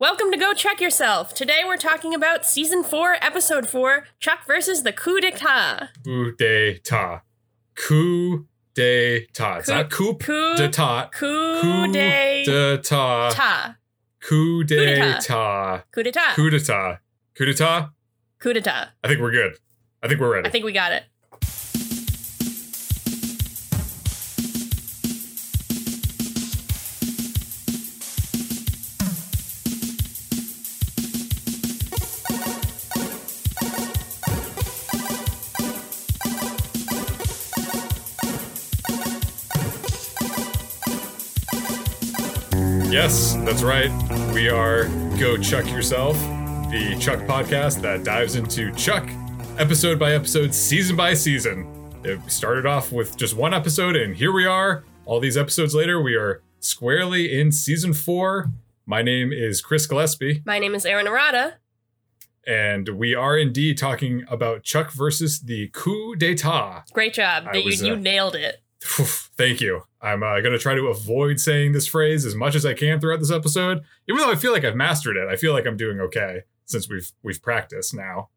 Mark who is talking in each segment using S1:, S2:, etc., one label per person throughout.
S1: Welcome to Go Chuck Yourself. Today we're talking about season 4, episode 4, Chuck versus the Coup d'etat.
S2: Coup d'etat. Coup d'etat. It's
S1: Coup-
S2: not coup
S1: Coup
S2: d'etat.
S1: Coup
S2: Coup
S1: d'etat.
S2: Coup
S1: d'etat. Coup d'etat.
S2: Coup d'etat. Coup d'etat.
S1: Coup d'etat.
S2: I think we're good. I think we're ready.
S1: I think we got it.
S2: Yes, that's right. We are Go Chuck Yourself, the Chuck podcast that dives into Chuck episode by episode, season by season. It started off with just one episode, and here we are. All these episodes later, we are squarely in season four. My name is Chris Gillespie,
S1: My name is Aaron Arata.
S2: and we are indeed talking about Chuck versus the coup d'etat.
S1: Great job.
S2: I
S1: You,
S2: was,
S1: you
S2: uh,
S1: nailed it.
S2: Thank you. I'm uh, going to try to avoid saying this phrase as much as I can throughout this episode, even though I feel like I've mastered it. I feel like I'm doing okay since we've we've practiced now.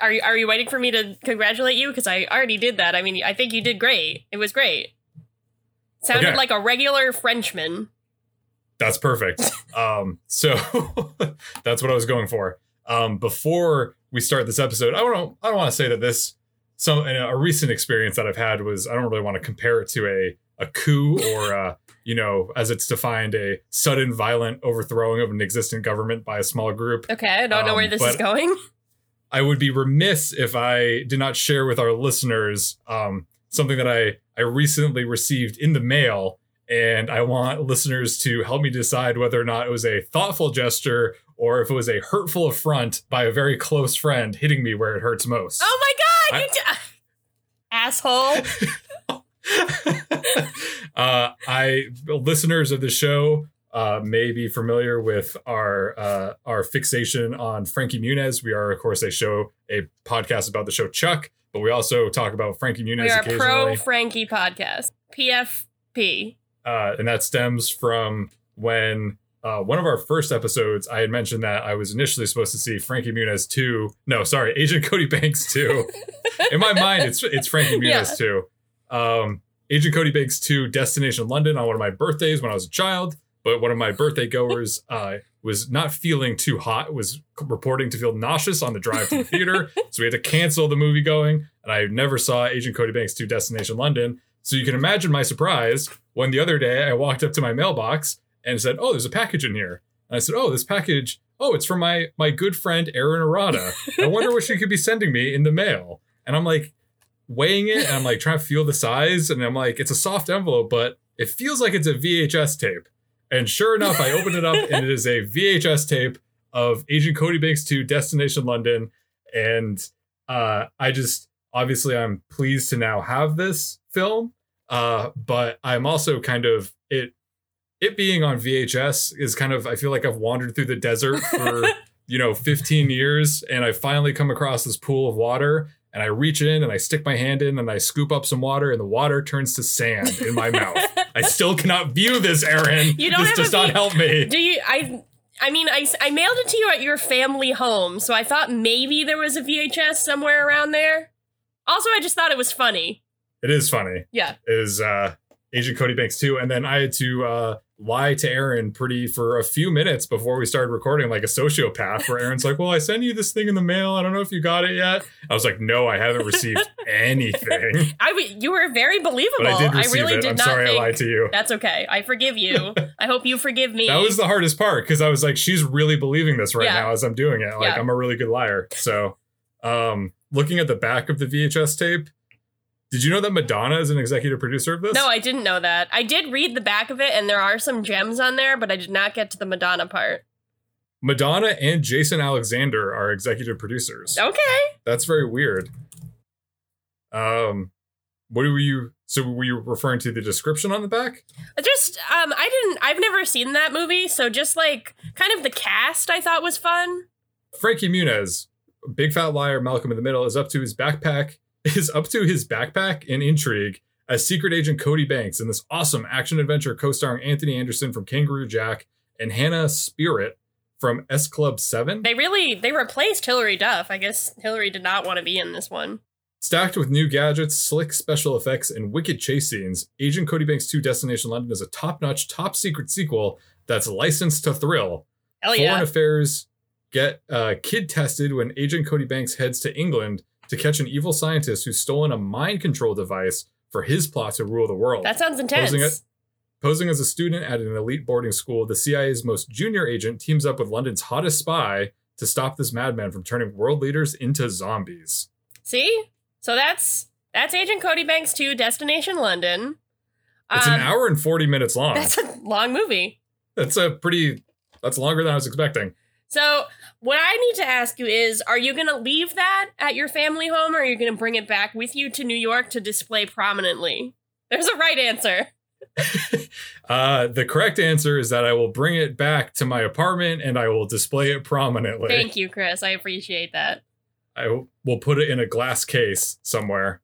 S1: Are you, are you waiting for me to congratulate you? Because I already did that. I mean, I think you did great. It was great. Sounded
S2: Okay.
S1: like a regular Frenchman.
S2: That's perfect. um, so that's what I was going for. Um, before we start this episode, I don't I don't want to say that this some a recent experience that I've had was I don't really want to compare it to a a coup or uh you know as it's defined a sudden violent overthrowing of an existing government by a small group.
S1: Okay, I don't know
S2: Um,
S1: where this is going.
S2: I would be remiss if I did not share with our listeners um, something that I, I recently received in the mail. And I want listeners to help me decide whether or not it was a thoughtful gesture or if it was a hurtful affront by a very close friend hitting me where it hurts most.
S1: Oh my god,
S2: I-
S1: you asshole.
S2: uh, I listeners of the show uh, may be familiar with our uh, our fixation on Frankie Muniz. We are, of course, a show, a podcast about the show Chuck, but we also talk about Frankie Muniz
S1: We are pro Frankie podcast. PFP.
S2: uh, and that stems from when. Uh, one of our first episodes, I had mentioned that I was initially supposed to see Frankie Muniz 2. No, sorry, Agent Cody Banks 2. In my mind, it's it's Frankie Muniz
S1: Yeah.
S2: 2. Um, Agent Cody Banks 2, Destination London on one of my birthdays when I was a child. But one of my birthday goers uh, was not feeling too hot, was reporting to feel nauseous on the drive to the theater. so we had to cancel the movie going. And I never saw Agent Cody Banks 2, Destination London. So you can imagine my surprise when the other day I walked up to my mailbox and said, Oh, there's a package in here. And I said, Oh, this package. Oh, it's from my my good friend Erin Arada. I wonder what she could be sending me in the mail. And I'm like weighing it and I'm like trying to feel the size. And I'm like, it's a soft envelope, but it feels like it's a VHS tape. And sure enough, I opened it up and it is a VHS tape of Agent Cody Banks to Destination London. And uh, I just obviously I'm pleased to now have this film. Uh, but I'm also kind of it it being on VHS is kind of I feel like I've wandered through the desert for you know 15 years and I finally come across this pool of water and I reach in and I stick my hand in and I scoop up some water and the water turns to sand in my mouth. I still cannot view this, Aaron.
S1: You don't
S2: this does not help me.
S1: Do you? I. I mean, I, I mailed it to you at your family home, so I thought maybe there was a VHS somewhere around there. Also, I just thought it was funny.
S2: It is funny.
S1: Yeah.
S2: Is uh Agent Cody Banks 2. And then I had to uh lie to Aaron pretty for a few minutes before we started recording like a sociopath where Aaron's like, Well, I sent you this thing in the mail. I don't know if you got it yet. I was like, No, I haven't received anything.
S1: I w- you were very believable.
S2: But I did receive
S1: really
S2: it.
S1: did
S2: I'm
S1: not
S2: sorry
S1: think
S2: I lied to you.
S1: that's okay. I forgive you. I hope you forgive me.
S2: That was the hardest part because I was like, she's really believing this right
S1: Yeah.
S2: now as I'm doing it. Like
S1: Yeah.
S2: I'm a really good liar. So um looking at the back of the VHS tape, did you know that Madonna is an executive producer of this?
S1: no, I didn't know that. I did read the back of it, and there are some gems on there, but I did not get to the Madonna part.
S2: Madonna and Jason Alexander are executive producers.
S1: Okay.
S2: That's very weird. Um, what were you? So were you referring to the description on the back?
S1: Just um I didn't I've never seen that movie, so just like kind of the cast I thought was fun.
S2: Frankie Muniz, big fat liar, Malcolm in the Middle, is up to his backpack. Is up to his backpack and intrigue as secret agent Cody Banks in this awesome action adventure co-starring Anthony Anderson from Kangaroo Jack and Hannah Spearritt from S Club 7.
S1: They really they replaced Hilary Duff. I guess Hillary did not want to be in this one.
S2: Stacked with new gadgets, slick special effects, and wicked chase scenes, Agent Cody Banks 2 Destination London is a top notch, top secret sequel that's licensed to thrill.
S1: Hell
S2: Foreign
S1: yeah.
S2: affairs get uh, kid tested when Agent Cody Banks heads to England to catch an evil scientist who's stolen a mind control device for his plot to rule the world.
S1: That sounds intense.
S2: Posing it- Posing as a student at an elite boarding school, the CIA's most junior agent teams up with London's hottest spy to stop this madman from turning world leaders into zombies.
S1: See? So that's that's Agent Cody Banks 2 Destination London.
S2: It's
S1: Um,
S2: an hour and 40 minutes long.
S1: That's a long movie.
S2: That's a pretty, that's longer than I was expecting.
S1: So, what I need to ask you is are you going to leave that at your family home or are you going to bring it back with you to New York to display prominently? There's a right answer.
S2: Uh, the correct answer is that I will bring it back to my apartment and I will display it prominently.
S1: Thank you, Chris. I appreciate that.
S2: I will put it in a glass case somewhere.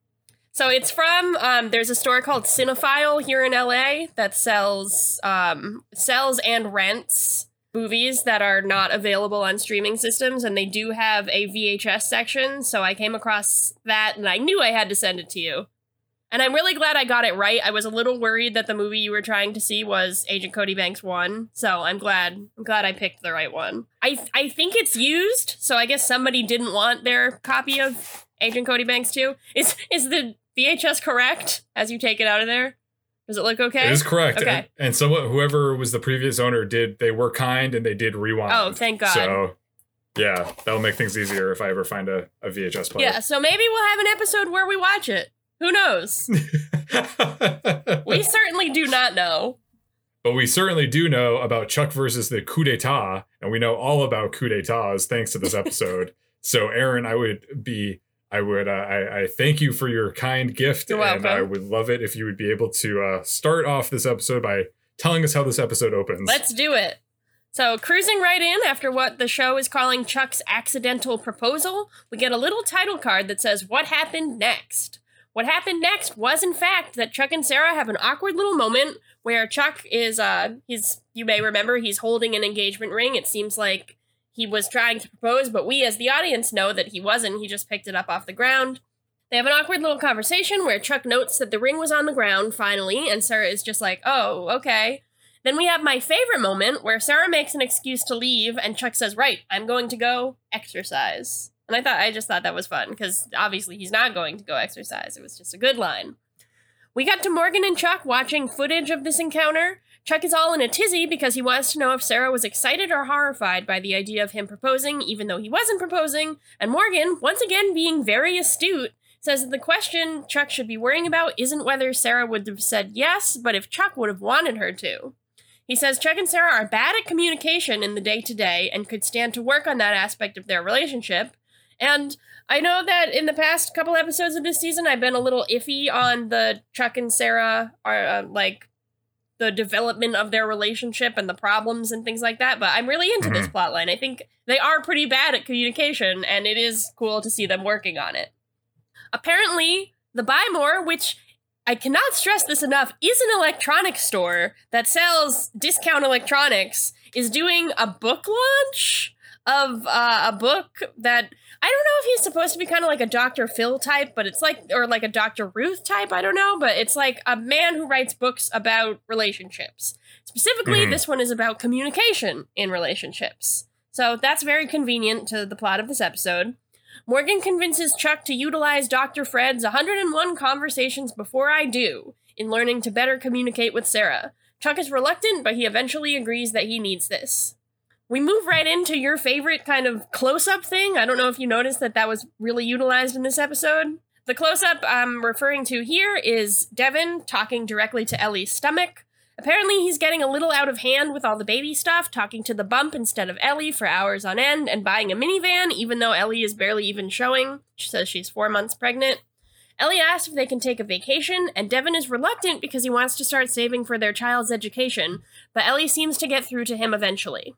S1: So it's from um, there's a store called Cinephile here in LA that sells um, sells and rents movies that are not available on streaming systems, and they do have a VHS section. So I came across that, and I knew I had to send it to you. And I'm really glad I got it right. I was a little worried that the movie you were trying to see was Agent Cody Banks one, so I'm glad I'm glad I picked the right one. I I think it's used, so I guess somebody didn't want their copy of Agent Cody Banks 2. Is is the VHS correct as you take it out of there? Does it look okay?
S2: It is correct.
S1: Okay.
S2: And, and someone, whoever was the previous owner, did they were kind and they did rewind.
S1: Oh, thank God.
S2: So, yeah, that'll make things easier if I ever find a, a VHS player.
S1: yeah, so maybe we'll have an episode where we watch it. Who knows? we certainly do not know.
S2: but we certainly do know about Chuck versus the coup d'etat, and we know all about coup d'etats thanks to this episode. so, Aaron, I would be, I would, uh, I, I thank you for your kind gift,
S1: You're
S2: and
S1: welcome.
S2: I would love it if you would be able to uh, start off this episode by telling us how this episode opens.
S1: Let's do it. So, cruising right in after what the show is calling Chuck's accidental proposal, we get a little title card that says, What happened next? What happened next was, in fact, that Chuck and Sarah have an awkward little moment where Chuck is, uh, he's, you may remember, he's holding an engagement ring. It seems like he was trying to propose, but we as the audience know that he wasn't. He just picked it up off the ground. They have an awkward little conversation where Chuck notes that the ring was on the ground finally, and Sarah is just like, oh, okay. Then we have my favorite moment where Sarah makes an excuse to leave, and Chuck says, right, I'm going to go exercise. And I thought, I just thought that was fun, because obviously he's not going to go exercise. It was just a good line. We got to Morgan and Chuck watching footage of this encounter. Chuck is all in a tizzy because he wants to know if Sarah was excited or horrified by the idea of him proposing, even though he wasn't proposing. And Morgan, once again being very astute, says that the question Chuck should be worrying about isn't whether Sarah would have said yes, but if Chuck would have wanted her to. He says Chuck and Sarah are bad at communication in the day to day and could stand to work on that aspect of their relationship. And I know that in the past couple episodes of this season, I've been a little iffy on the Chuck and Sarah are uh, like the development of their relationship and the problems and things like that. But I'm really into this plotline. I think they are pretty bad at communication, and it is cool to see them working on it. Apparently, the Buy More, which I cannot stress this enough, is an electronics store that sells discount electronics, is doing a book launch of uh, a book that I don't know if he's supposed to be kind of like a Dr. Phil type, but it's like, or like a Dr. Ruth type, I don't know, but it's like a man who writes books about relationships. Specifically,
S2: Mhm.
S1: this one is about communication in relationships. So that's very convenient to the plot of this episode. Morgan convinces Chuck to utilize Dr. Fred's 101 conversations before I do in learning to better communicate with Sarah. Chuck is reluctant, but he eventually agrees that he needs this. We move right into your favorite kind of close up thing. I don't know if you noticed that that was really utilized in this episode. The close up I'm referring to here is Devon talking directly to Ellie's stomach. Apparently, he's getting a little out of hand with all the baby stuff, talking to the bump instead of Ellie for hours on end, and buying a minivan, even though Ellie is barely even showing. She says she's four months pregnant. Ellie asks if they can take a vacation, and Devon is reluctant because he wants to start saving for their child's education, but Ellie seems to get through to him eventually.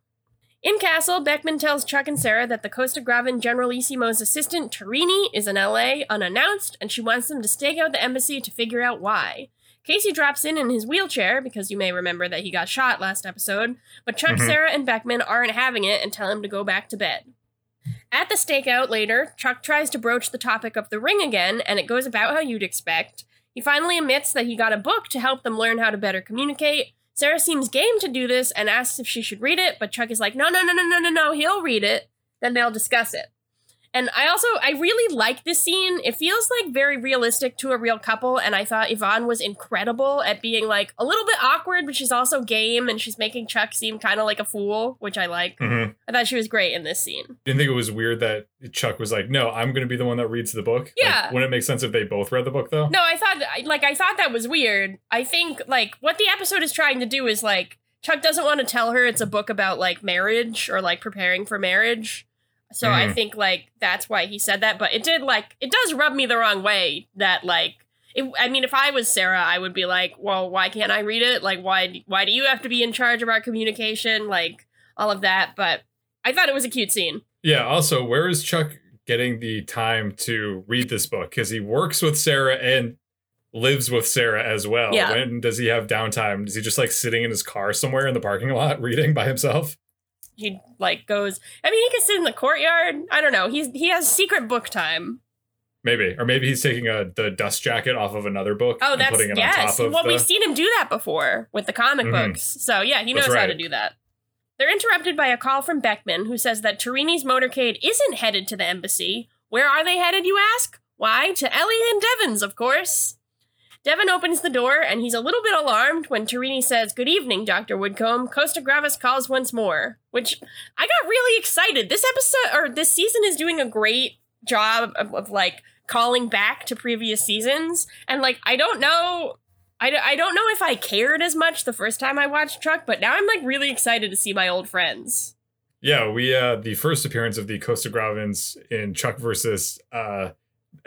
S1: In Castle, Beckman tells Chuck and Sarah that the Costa Gravan Generalissimo's assistant, Torini, is in LA unannounced, and she wants them to stake out the embassy to figure out why. Casey drops in in his wheelchair because you may remember that he got shot last episode, but Chuck,
S2: Mhm.
S1: Sarah, and Beckman aren't having it and tell him to go back to bed. At the stakeout later, Chuck tries to broach the topic of the ring again, and it goes about how you'd expect. He finally admits that he got a book to help them learn how to better communicate. Sarah seems game to do this and asks if she should read it, but Chuck is like, no, no, no, no, no, no, no, he'll read it. Then they'll discuss it. And I also I really like this scene. It feels like very realistic to a real couple, and I thought Yvonne was incredible at being like a little bit awkward, but she's also game, and she's making Chuck seem kind of like a fool, which I like.
S2: Mhm.
S1: I thought she was great in this scene.
S2: Didn't think it was weird that Chuck was like, "No, I'm going to be the one that reads the book." Like,
S1: Yeah.
S2: wouldn't it make sense if they both read the book though?
S1: No, I thought like I thought that was weird. I think like what the episode is trying to do is like Chuck doesn't want to tell her it's a book about like marriage or like preparing for marriage. So I
S2: Mhm.
S1: think like that's why he said that, but it did like it does rub me the wrong way that like it, I mean if I was Sarah, I would be like, "Well, why can't I read it? Like why why do you have to be in charge of our communication?" like all of that, but I thought it was a cute scene.
S2: Yeah. Also, where is Chuck getting the time to read this book? Because he works with Sarah and lives with Sarah as well.
S1: Yeah.
S2: When does he have downtime? Is he just like sitting in his car somewhere in the parking lot reading by himself?
S1: He like goes, I mean, he can sit in the courtyard. I don't know. He's he has secret book time.
S2: Maybe, or maybe he's taking a the dust jacket off of another book
S1: Oh,
S2: and
S1: that's
S2: putting it on
S1: yes.
S2: top of
S1: Well,
S2: the.
S1: we've seen him do that before with the comic
S2: Mhm.
S1: books. So yeah, he knows
S2: That's
S1: how to do that. They're interrupted by a call from Beckman, who says that Torini's motorcade isn't headed to the embassy. Where are they headed, you ask? Why, to Ellie and Devon's, of course. Devon opens the door, and he's a little bit alarmed when Torini says, Good evening, Dr. Woodcomb. Costa Gravas calls once more. Which I got really excited. This episode, or this season, is doing a great job of, of like calling back to previous seasons. And like, I don't know. I, I don't know if I cared as much the first time I watched Chuck, but now I'm like really excited to see my old friends.
S2: Yeah, we uh the first appearance of the Costa Gravans in Chuck versus uh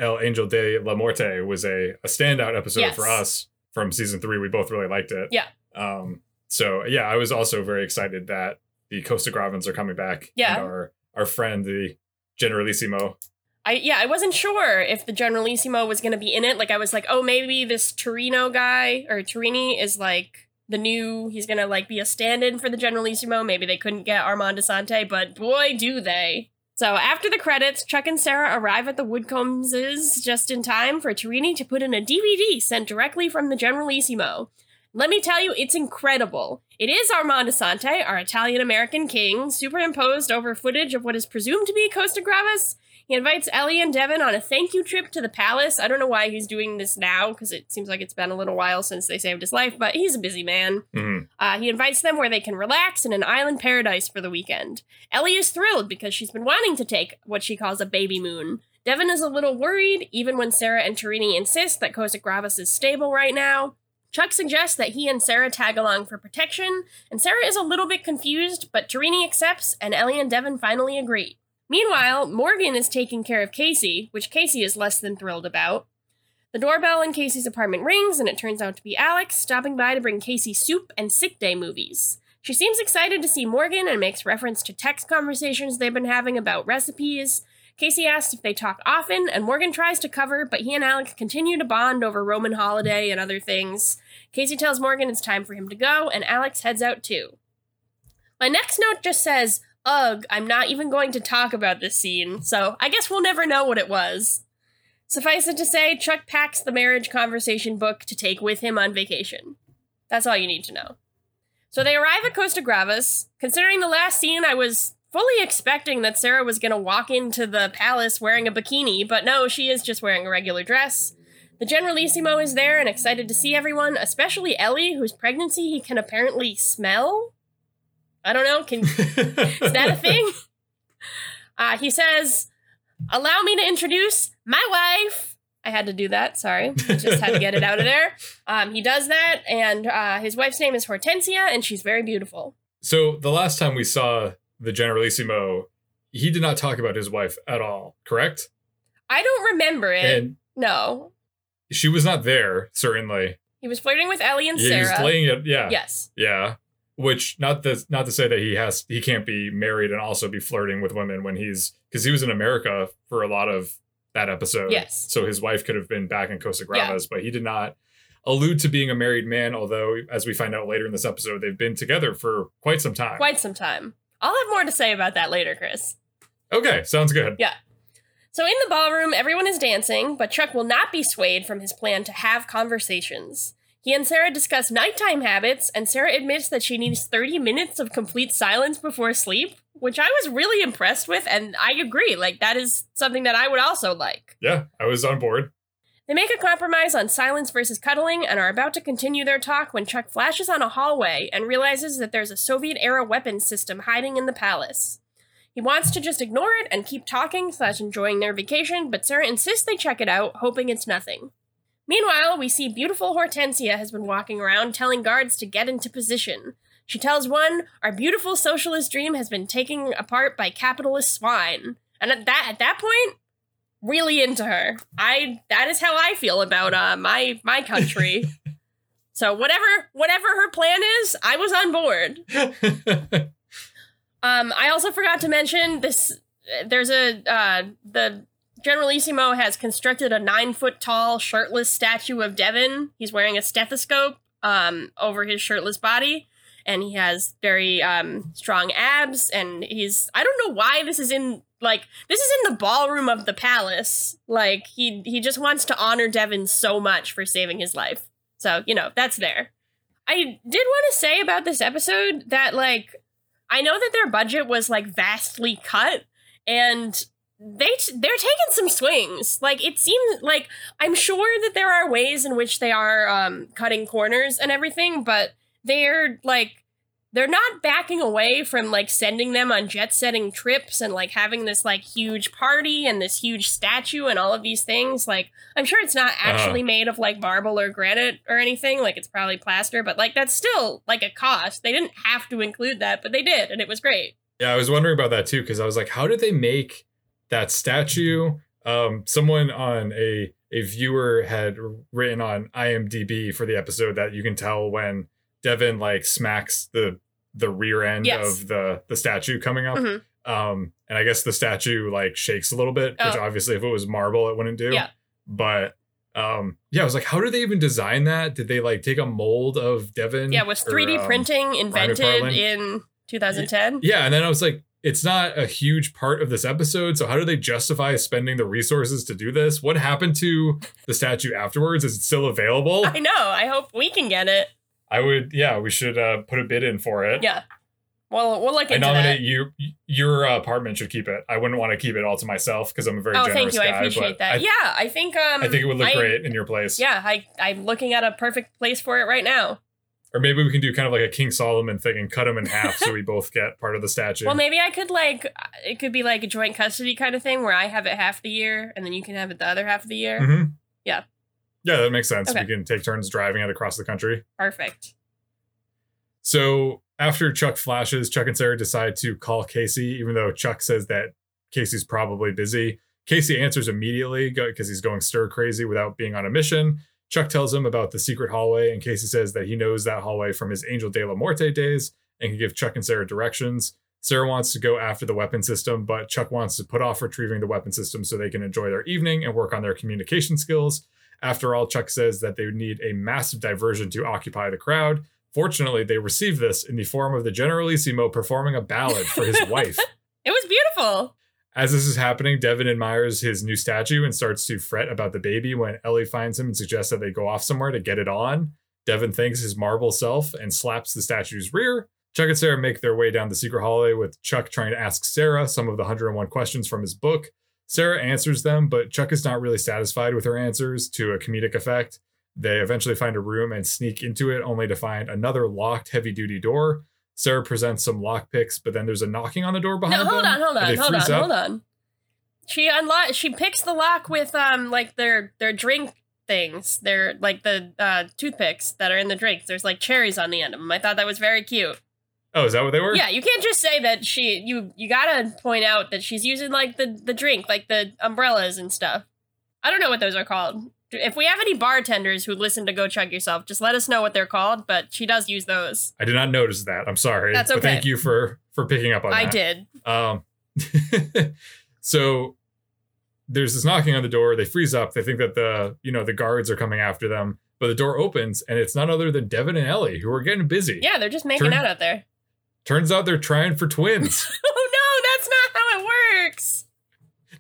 S2: El Angel de la Muerte was a, a standout episode
S1: Yes.
S2: for us from season three. We both really liked it.
S1: Yeah.
S2: Um so yeah, I was also very excited that the Costa Gravans are coming back.
S1: Yeah.
S2: And our our friend, the Generalissimo.
S1: I yeah, I wasn't sure if the Generalissimo was gonna be in it. Like I was like, oh, maybe this Torino guy or Torini is like the new. He's gonna like be a stand-in for the Generalissimo. Maybe they couldn't get Armand Assante, but boy, do they! So after the credits, Chuck and Sarah arrive at the Woodcombs' just in time for Torini to put in a DVD sent directly from the Generalissimo. Let me tell you, it's incredible. It is Armand Assante, our Italian American king, superimposed over footage of what is presumed to be Costa Gravas. He invites Ellie and Devon on a thank you trip to the palace. I don't know why he's doing this now, because it seems like it's been a little while since they saved his life, but he's a busy man.
S2: Mhm.
S1: Uh, he invites them where they can relax in an island paradise for the weekend. Ellie is thrilled because she's been wanting to take what she calls a baby moon. Devon is a little worried, even when Sarah and Torini insist that Costa Gravas is stable right now. Chuck suggests that he and Sarah tag along for protection, and Sarah is a little bit confused, but Torini accepts, and Ellie and Devon finally agree. Meanwhile, Morgan is taking care of Casey, which Casey is less than thrilled about. The doorbell in Casey's apartment rings, and it turns out to be Alex stopping by to bring Casey soup and sick day movies. She seems excited to see Morgan and makes reference to text conversations they've been having about recipes. Casey asks if they talk often, and Morgan tries to cover, but he and Alex continue to bond over Roman holiday and other things. Casey tells Morgan it's time for him to go, and Alex heads out too. My next note just says, Ugh, I'm not even going to talk about this scene, so I guess we'll never know what it was. Suffice it to say, Chuck packs the marriage conversation book to take with him on vacation. That's all you need to know. So they arrive at Costa Gravas. Considering the last scene, I was fully expecting that Sarah was going to walk into the palace wearing a bikini, but no, she is just wearing a regular dress. The Generalissimo is there and excited to see everyone, especially Ellie, whose pregnancy he can apparently smell. I don't know. Can is that a thing? Uh, he says, Allow me to introduce my wife. I had to do that. Sorry. Just had to get it out of there. Um, he does that, and uh, his wife's name is Hortensia, and she's very beautiful.
S2: So the last time we saw the Generalissimo, he did not talk about his wife at all, correct?
S1: I don't remember it.
S2: And
S1: no.
S2: she was not there, certainly.
S1: He was flirting with Ellie and
S2: Yeah, he was
S1: Sarah.
S2: laying it. Yeah,
S1: yes.
S2: yeah. Which not to not to say that he has he can't be married and also be flirting with women when he's because he was in America for a lot of that episode.
S1: Yes.
S2: So his wife could have been back in Costa
S1: Yeah.
S2: But he did not. allude to being a married man, although, as we find out later in this episode, they've been together for quite some time.
S1: Quite some time. I'll have more to say about that later, Chris.
S2: Okay, sounds good.
S1: Yeah. So in the ballroom, everyone is dancing, but Chuck will not be swayed from his plan to have conversations. He and Sarah discuss nighttime habits, and Sarah admits that she needs 30 minutes of complete silence before sleep, which I was really impressed with, and I agree. Like, that is something that I would also like.
S2: Yeah, I was on board.
S1: They make a compromise on silence versus cuddling and are about to continue their talk when Chuck flashes on a hallway and realizes that there's a Soviet era weapons system hiding in the palace. He wants to just ignore it and keep talking slash enjoying their vacation, but Sarah insists they check it out, hoping it's nothing. Meanwhile, we see beautiful Hortensia has been walking around telling guards to get into position. She tells one, "Our beautiful socialist dream has been taken apart by capitalist swine." And at that at that point, really into her. I that is how I feel about uh my my country. so whatever whatever her plan is, I was on board. Um, I also forgot to mention this. There's a uh, the Generalissimo has constructed a nine foot tall shirtless statue of Devon. He's wearing a stethoscope um, over his shirtless body, and he has very um, strong abs. And he's I don't know why this is in like this is in the ballroom of the palace. Like he he just wants to honor Devon so much for saving his life. So you know that's there. I did want to say about this episode that like I know that their budget was like vastly cut and they they're taking some swings. Like it seems like I'm sure that there are ways in which they are um, cutting corners and everything, but they're like they're not backing away from like sending them on jet setting trips and like having this like huge party and this huge statue and all of these things like i'm sure it's not actually uh-huh. made of like marble or granite or anything like it's probably plaster but like that's still like a cost they didn't have to include that but they did and it was great
S2: yeah i was wondering about that too because i was like how did they make that statue um someone on a a viewer had written on imdb for the episode that you can tell when Devon like smacks the the rear end yes. of the the statue coming up. Mm-hmm. Um, and I guess the statue like shakes a little bit, which oh. obviously if it was marble, it wouldn't do.
S1: Yeah.
S2: But um, yeah, I was like, how did they even design that? Did they like take a mold of Devon?
S1: Yeah, was 3D or, um, printing invented in 2010?
S2: Yeah, and then I was like, it's not a huge part of this episode. So how do they justify spending the resources to do this? What happened to the statue afterwards? Is it still available?
S1: I know. I hope we can get it.
S2: I would, yeah, we should uh, put a bid in for it.
S1: Yeah. Well, we'll look
S2: into
S1: I nominate
S2: that. you. Your apartment should keep it. I wouldn't want to keep it all to myself because I'm a very generous person.
S1: oh,
S2: generous
S1: thank you.
S2: Guy,
S1: I appreciate that. I, yeah, I think um,
S2: I think it would look I, great in your place.
S1: Yeah, I I'm looking at a perfect place for it right now.
S2: Or maybe we can do kind of like a King Solomon thing and cut them in half so we both get part of the statue.
S1: Well, maybe I could like it could be like a joint custody kind of thing where I have it half the year and then you can have it the other half of the year.
S2: Mm-hmm.
S1: Yeah.
S2: Yeah, that makes sense. Okay. We can take turns driving it across the country.
S1: Perfect.
S2: So after Chuck flashes, Chuck and Sarah decide to call Casey, even though Chuck says that Casey's probably busy. Casey answers immediately because he's going stir crazy without being on a mission. Chuck tells him about the secret hallway, and Casey says that he knows that hallway from his Angel de la Muerte days and can give Chuck and Sarah directions. Sarah wants to go after the weapon system, but Chuck wants to put off retrieving the weapon system so they can enjoy their evening and work on their communication skills. After all, Chuck says that they would need a massive diversion to occupy the crowd, Fortunately, they receive this in the form of the Generalissimo performing a ballad for his wife.
S1: It was beautiful.
S2: As this is happening, Devon admires his new statue and starts to fret about the baby when Ellie finds him and suggests that they go off somewhere to get it on. Devon thanks his marble self and slaps the statue's rear. Chuck and Sarah make their way down the secret hallway with Chuck trying to ask Sarah some of the 101 questions from his book. Sarah answers them, but Chuck is not really satisfied with her answers to a comedic effect. They eventually find a room and sneak into it, only to find another locked heavy duty door. Sarah presents some lockpicks, but then there's a knocking on the door behind
S1: no, hold
S2: them.
S1: on, hold on, hold on, up. hold on. She unlock. She picks the lock with um like their their drink things. They're like the uh, toothpicks that are in the drinks. There's like cherries on the end of them. I thought that was very cute.
S2: Oh, is that what they were?
S1: Yeah, you can't just say that she. You you gotta point out that she's using like the the drink, like the umbrellas and stuff. I don't know what those are called. If we have any bartenders who listen to Go Chuck Yourself, just let us know what they're called. But she does use those.
S2: I did not notice that. I'm sorry.
S1: That's okay.
S2: But thank you for for picking up on
S1: I
S2: that.
S1: I
S2: did. Um, so there's this knocking on the door. They freeze up. They think that the you know the guards are coming after them. but the door opens and it's none other than Devon and Ellie who are getting busy.
S1: Yeah, they're just making
S2: Turn-
S1: out out there.
S2: Turns out they're trying for twins.
S1: Oh no, that's not how it works.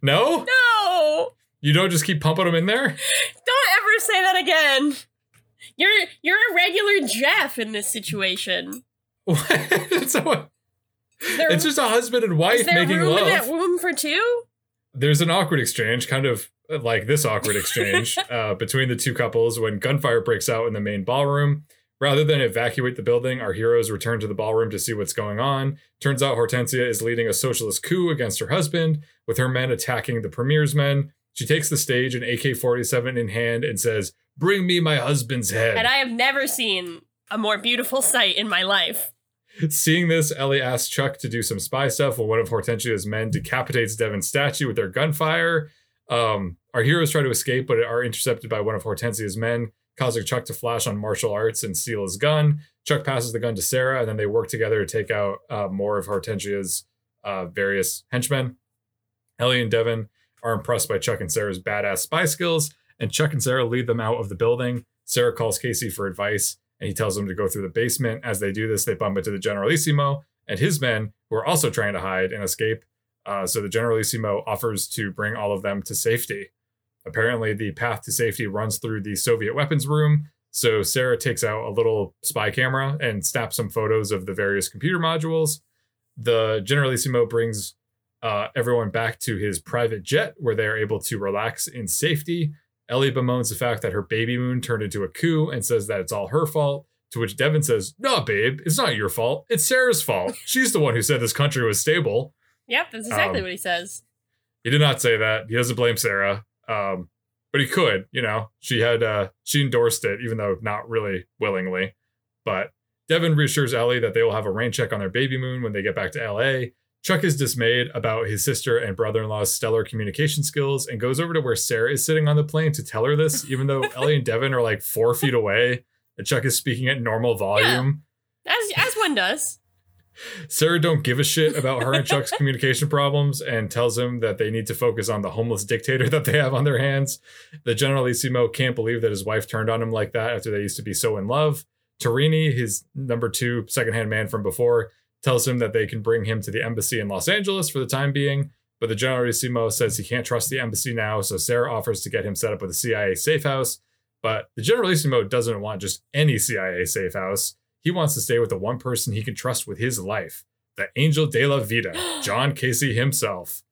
S2: no?
S1: No.
S2: You don't just keep pumping them in there?
S1: Don't ever say that again. You're you're a regular Jeff in this situation.
S2: What? it's, a-
S1: There-
S2: it's just a husband and wife making
S1: room
S2: love.
S1: in that room for two?
S2: There's an awkward exchange, kind of like this awkward exchange uh, between the two couples when gunfire breaks out in the main ballroom. Rather than evacuate the building, our heroes return to the ballroom to see what's going on. Turns out Hortensia is leading a socialist coup against her husband, with her men attacking the premier's men. She takes the stage, an AK 47 in hand, and says, Bring me my husband's head.
S1: And I have never seen a more beautiful sight in my life.
S2: Seeing this, Ellie asks Chuck to do some spy stuff while one of Hortensia's men decapitates Devon's statue with their gunfire. Um, our heroes try to escape, but are intercepted by one of Hortensia's men, causing Chuck to flash on martial arts and steal his gun. Chuck passes the gun to Sarah, and then they work together to take out uh, more of Hortensia's uh, various henchmen. Ellie and Devon are impressed by Chuck and Sarah's badass spy skills, and Chuck and Sarah lead them out of the building. Sarah calls Casey for advice, and he tells them to go through the basement. As they do this, they bump into the Generalissimo and his men, who are also trying to hide and escape. Uh, so the Generalissimo offers to bring all of them to safety. Apparently, the path to safety runs through the Soviet weapons room. So Sarah takes out a little spy camera and snaps some photos of the various computer modules. The Generalissimo brings uh, everyone back to his private jet where they are able to relax in safety. Ellie bemoans the fact that her baby moon turned into a coup and says that it's all her fault. To which Devon says, No, babe, it's not your fault. It's Sarah's fault. She's the one who said this country was stable.
S1: Yep, that's exactly
S2: Um,
S1: what he says.
S2: He did not say that. He doesn't blame Sarah. Um, but he could, you know. She had uh she endorsed it, even though not really willingly. But Devon reassures Ellie that they will have a rain check on their baby moon when they get back to LA. Chuck is dismayed about his sister and brother-in-law's stellar communication skills and goes over to where Sarah is sitting on the plane to tell her this, even though Ellie and Devon are like four feet away. And Chuck is speaking at normal volume.
S1: As as one does.
S2: Sarah don't give a shit about her and Chuck's communication problems and tells him that they need to focus on the homeless dictator that they have on their hands. The Generalissimo can't believe that his wife turned on him like that after they used to be so in love. Torini, his number two secondhand man from before, tells him that they can bring him to the embassy in Los Angeles for the time being. But the Generalissimo says he can't trust the embassy now, so Sarah offers to get him set up with a CIA safe house. But the Generalissimo doesn't want just any CIA safe house. He wants to stay with the one person he can trust with his life, the Angel de la Vida, John Casey himself.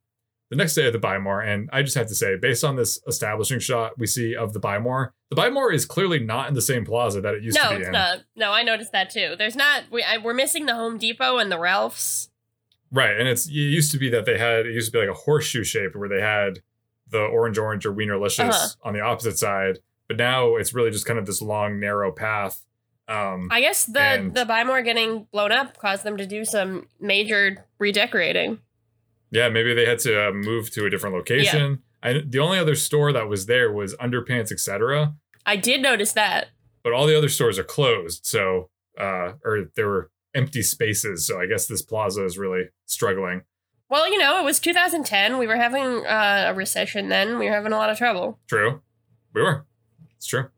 S2: The next day at the Buy More, and I just have to say, based on this establishing shot we see of the Buy More, the Buy More is clearly not in the same plaza that it used
S1: No,
S2: to be
S1: it's
S2: in.
S1: not. No, I noticed that too. There's not. We, I, we're missing the Home Depot and the Ralphs.
S2: Right, and it's it used to be that they had it used to be like a horseshoe shape where they had the orange orange or wienerlicious
S1: Uh-huh.
S2: on the opposite side, but now it's really just kind of this long narrow path. Um,
S1: I guess the
S2: And-
S1: the Buy More getting blown up caused them to do some major redecorating.
S2: Yeah, maybe they had to uh, move to a different location. I, the only other store that was there was Underpants, etc.
S1: I did notice that.
S2: But all the other stores are closed, so uh, or there were empty spaces. So I guess this plaza is really struggling.
S1: Well, you know, it was 2010. We were having uh, a recession then. We were having a lot of trouble.
S2: True. We were. It's true.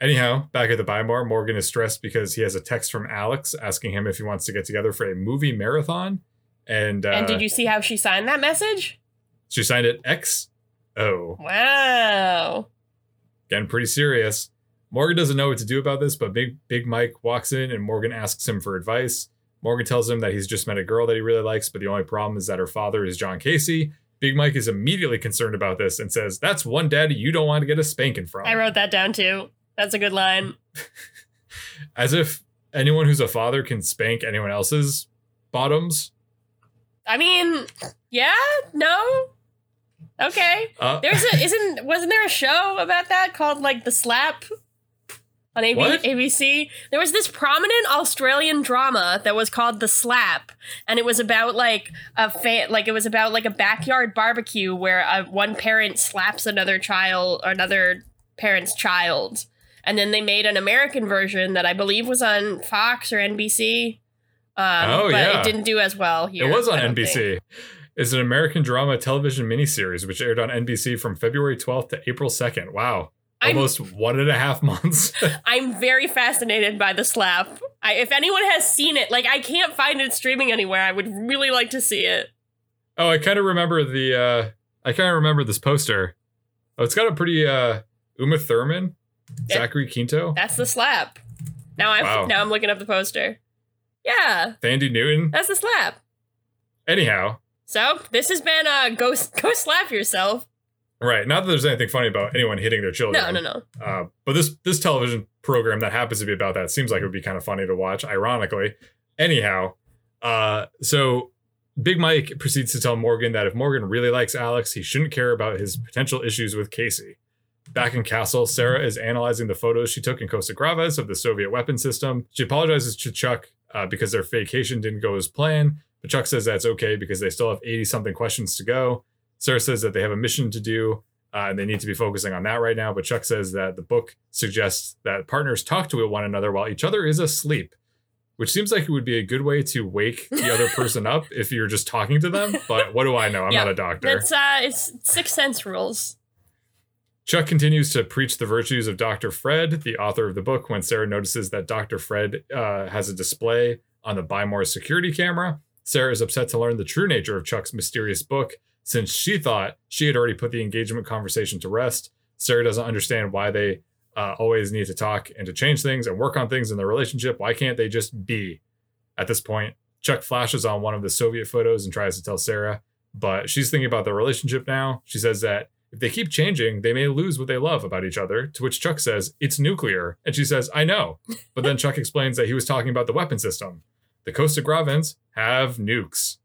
S2: Anyhow, back at the Buy More, Morgan is stressed because he has a text from Alex asking him if he wants to get together for a movie marathon. And, uh,
S1: and did you see how she signed that message?
S2: she signed it X. Oh,
S1: Wow.
S2: getting pretty serious. Morgan doesn't know what to do about this, but Big Big Mike walks in and Morgan asks him for advice. Morgan tells him that he's just met a girl that he really likes, but the only problem is that her father is John Casey. Big Mike is immediately concerned about this and says, That's one daddy you don't want to get a spanking from.
S1: I wrote that down too. That's a good line.
S2: As if anyone who's a father can spank anyone else's bottoms.
S1: I mean, yeah, no, okay.
S2: Uh,
S1: There's a isn't wasn't there a show about that called like the Slap on AB-
S2: What?
S1: ABC? There was this prominent Australian drama that was called The Slap, and it was about like a fa- like it was about like a backyard barbecue where uh one parent slaps another child or another parent's child, and then they made an American version that I believe was on Fox or NBC. Um,
S2: Oh,
S1: but
S2: yeah.
S1: it didn't do as well here.
S2: it was on
S1: don't think.
S2: NBC. It's an American drama television miniseries which aired on NBC from February 12th to April 2nd. Wow.
S1: I I'm-
S2: almost one and a half months.
S1: I'm very fascinated by the slap. I, if anyone has seen it, like I can't find it streaming anywhere. I would really like to see it.
S2: oh, I kind of remember the. uh I kind of remember this poster. Oh, it's got a pretty uh Uma Thurman,
S1: Yeah.
S2: Zachary Quinto,
S1: That's the slap. Now I'm
S2: Wow.
S1: now I'm looking up the poster. Yeah,
S2: Thandi Newton.
S1: that's the slap.
S2: Anyhow,
S1: So this has been uh go go slap yourself.
S2: right. Not that there's anything funny about anyone hitting their children.
S1: No, no, no.
S2: Uh, but this this television program that happens to be about that seems like it would be kind of funny to watch. Ironically, anyhow, uh, so Big Mike proceeds to tell Morgan that if Morgan really likes Alex, he shouldn't care about his potential issues with Casey. Back in Castle, Sarah is analyzing the photos she took in Costa Gravas of the Soviet weapon system. She apologizes to Chuck uh, because their vacation didn't go as planned, but Chuck says that's okay because they still have 80 something questions to go. Sarah says that they have a mission to do uh, and they need to be focusing on that right now. But Chuck says that the book suggests that partners talk to one another while each other is asleep, which seems like it would be a good way to wake the other person up if you're just talking to them. But what do I know? I'm
S1: Yeah,
S2: not a doctor.
S1: That's uh it's sixth sense rules.
S2: Chuck continues to preach the virtues of Dr. Fred, the author of the book, when Sarah notices that Dr. Fred uh, has a display on the Buy More security camera. Sarah is upset to learn the true nature of Chuck's mysterious book since she thought she had already put the engagement conversation to rest. Sarah doesn't understand why they uh, always need to talk and to change things and work on things in their relationship. Why can't they just be? At this point, Chuck flashes on one of the Soviet photos and tries to tell Sarah, but she's thinking about their relationship now. She says that if they keep changing, they may lose what they love about each other. To which Chuck says, It's nuclear. And she says, I know. But then Chuck explains that he was talking about the weapon system. The Costa Gravans have nukes.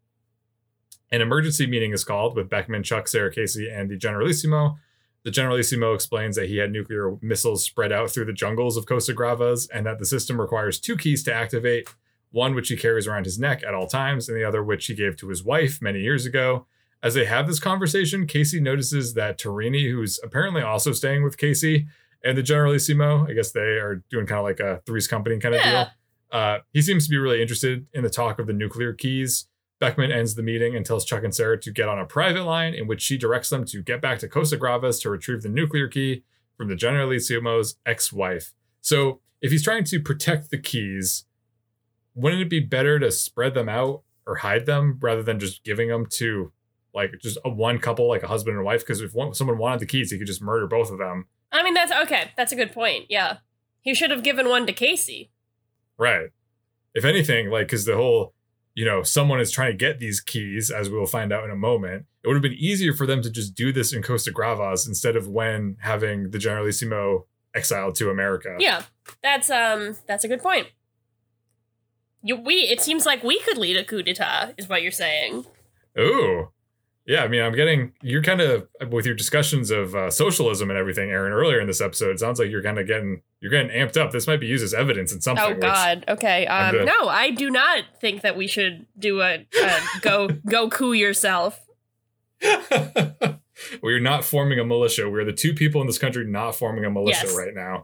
S2: An emergency meeting is called with Beckman, Chuck, Sarah Casey, and the Generalissimo. The Generalissimo explains that he had nuclear missiles spread out through the jungles of Costa Gravas and that the system requires two keys to activate one which he carries around his neck at all times, and the other which he gave to his wife many years ago. As they have this conversation, Casey notices that Torini, who's apparently also staying with Casey and the Generalissimo, I guess they are doing kind of like a three's company kind of
S1: Yeah.
S2: deal. Uh, he seems to be really interested in the talk of the nuclear keys. Beckman ends the meeting and tells Chuck and Sarah to get on a private line in which she directs them to get back to Costa Gravas to retrieve the nuclear key from the Generalissimo's ex wife. So, if he's trying to protect the keys, wouldn't it be better to spread them out or hide them rather than just giving them to like just a one couple, like a husband and wife? Because if one, someone wanted the keys, he could just murder both of them.
S1: I mean that's okay. That's a good point. Yeah. He should have given one to Casey.
S2: Right. If anything, like, because the whole, you know, someone is trying to get these keys, as we will find out in a moment, it would have been easier for them to just do this in Costa Gravas instead of when having the Generalissimo exiled to America.
S1: Yeah. That's um that's a good point. You we it seems like we could lead a coup d'etat, is what you're saying.
S2: Ooh. Yeah, I mean, I'm getting, you're kind of, with your discussions of uh, socialism and everything, Aaron, earlier in this episode, it sounds like you're kind of getting, you're getting amped up. This might be used as evidence in something.
S1: Oh God. Okay. Um. No, I do not think that we should do a, a go go coup yourself.
S2: We're not forming a militia. We're the two people in this country not forming a militia
S1: Yes.
S2: right now.